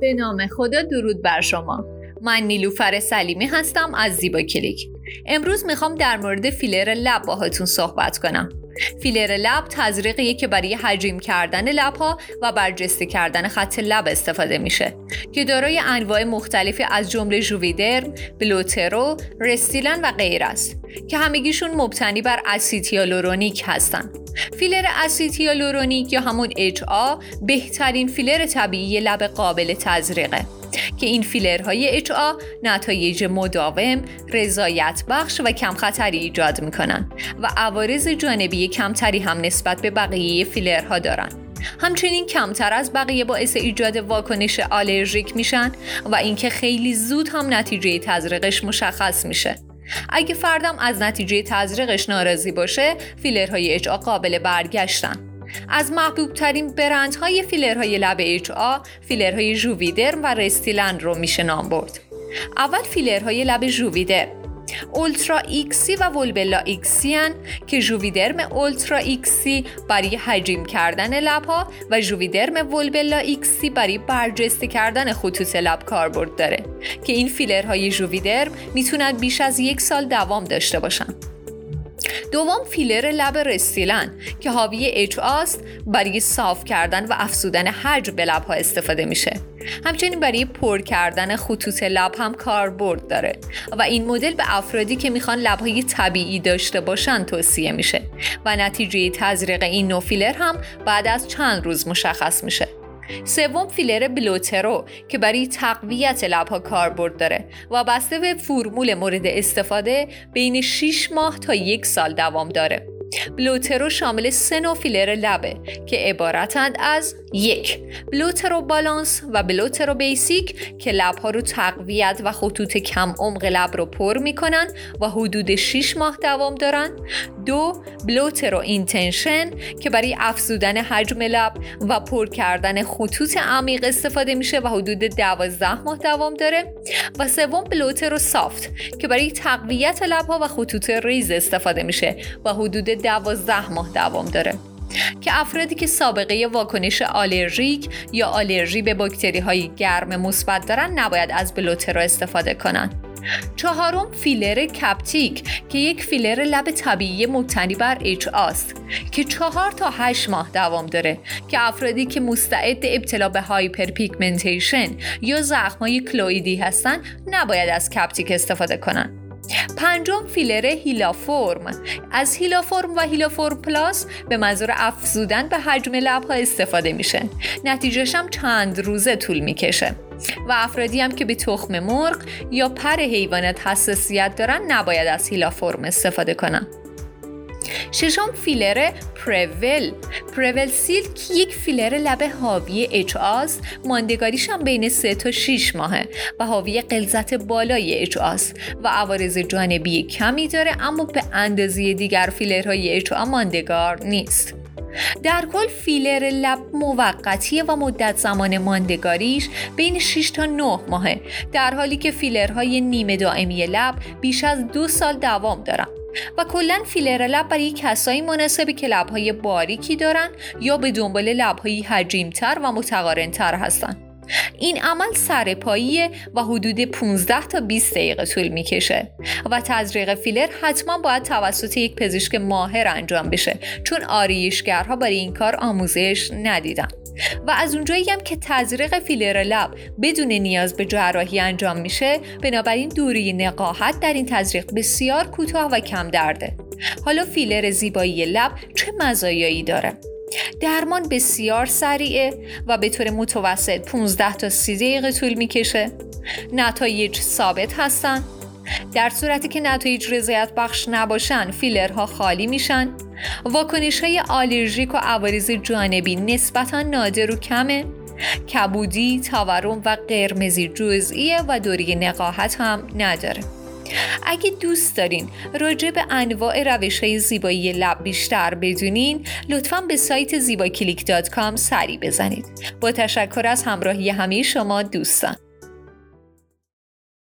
به نام خدا درود بر شما. من نیلوفر سلیمی هستم از زیبا کلیک. امروز می‌خوام در مورد فیلر لب باهاتون صحبت کنم. فیلر لب تزریقیه که برای حجیم کردن لبها و برجسته کردن خط لب استفاده میشه که دارای انواع مختلفی از جمله Juvederm، Belotero، Restylane و غیره است که همگیشون مبتنی بر اسید هیالورونیک هستن. فیلر اسید هیالورونیک یا همون HA بهترین فیلر طبیعی لب قابل تزریقه. که این فیلرهای HA نتایج مداوم، رضایت بخش و کم خطری ایجاد می‌کنن و عوارض جانبی کمتری هم نسبت به بقیه فیلرها دارن. همچنین کمتر از بقیه باعث ایجاد واکنش آلرژیک میشن و اینکه خیلی زود هم نتیجه تزریقش مشخص میشه. اگه فردم از نتیجه تزریقش ناراضی باشه فیلرهای اچ قابل برگشتن از محبوب ترین برندهای فیلرهای لب اچ آ فیلرهای Juvederm و Restylane رو میشه نام برد. اول فیلرهای لب Juvederm Ultra XC و Volbella XC هن که Juvederm Ultra XC برای حجیم کردن لبها و Juvederm Volbella XC برای برجسته کردن خطوط لب کاربرد داره که این فیلرهای Juvederm می‌تونن بیش از یک سال دوام داشته باشن. دوم فیلر لب Restylane که حاوی اچ است برای صاف کردن و افزودن حجم به لبها استفاده میشه. همچنین برای پر کردن خطوط لب هم کاربرد داره و این مدل به افرادی که می‌خوان لبهای طبیعی داشته باشن توصیه میشه و نتیجه تزریق این نو فیلر هم بعد از چند روز مشخص میشه. سوم فیلر بلوترو که برای تقویت لبها کاربرد داره و بسته به فرمول مورد استفاده بین 6 ماه تا یک سال دوام داره. Belotero شامل سه نوع فیلر لبه که عبارتند از یک Belotero Balance و Belotero Basic که لبها رو تقویت و خطوط کم عمق لب رو پر می‌کنن و حدود 6 ماه دوام دارن. دو Belotero Intense که برای افزودن حجم لب و پر کردن خطوط عمیق استفاده میشه و حدود 12 ماه دوام داره. و سوم Belotero Soft که برای تقویت لبها و خطوط ریز استفاده میشه و حدود 12 ماه دوام داره که افرادی که سابقه واکنش آلرژیک یا آلرژی به باکتری های گرم مثبت دارن نباید از Belotero استفاده کنند. چهارم فیلر Captique که یک فیلر لب طبیعی مبتنی بر HA است که چهار تا هشت ماه دوام داره که افرادی که مستعد ابتلا به hyperpigmentation یا زخمای کلویدی هستن نباید از Captique استفاده کنند. پنجم فیلر Hylaform از Hylaform و Hylaform Plus به منظور افزودن به حجم لبها استفاده میشه. نتیجهش هم چند روزه طول می‌کشه. و افرادی هم که به تخم مرغ یا پر حیوانات حساسیت دارن نباید از Hylaform استفاده کنن. ششم فیلر Prevelle. پرول سیلک یک فیلر لب حاوی اچ آس. ماندگاریش هم بین 3 تا 6 ماهه و حاوی قلزت بالای اچ آس. و عوارض جانبی کمی داره اما به اندازه دیگر فیلرهای اچ ماندگار نیست. در کل فیلر لب موقتیه و مدت زمان ماندگاریش بین 6 تا 9 ماهه. در حالی که فیلرهای نیمه دائمی لب بیش از دو سال دوام دارن. و کلا فیلر لب برای کسایی مناسبه که لبهای باریکی دارن یا به دنبال لبهایی حجیمتر و متقارنتر هستن. این عمل سرپاییه و حدود 15 تا 20 دقیقه طول می‌کشه و تزریق فیلر حتما باید توسط یک پزشک ماهر انجام بشه چون آرایشگرها برای این کار آموزش ندیدن. و از اونجایی هم که تزریق فیلر لب بدون نیاز به جراحی انجام میشه بنابراین دوری نقاهت در این تزریق بسیار کوتاه و کم درده. حالا فیلر زیبایی لب چه مزایایی داره؟ درمان بسیار سریعه و به طور متوسط 15 تا 30 دقیقه طول می‌کشه. نتایج ثابت هستن. در صورتی که نتایج رضایت بخش نباشن فیلرها خالی میشن. واکنش های آلرژیک و عوارض جانبی نسبتا نادر و کمه. کبودی، تورم و قرمزی جزئیه و دوری نقاهت هم نداره. اگه دوست دارین راجع به انواع روش های زیبایی لب بیشتر بدونین لطفا به سایت زیباکلیک دات کام سری بزنید. با تشکر از همراهی همه شما دوستان.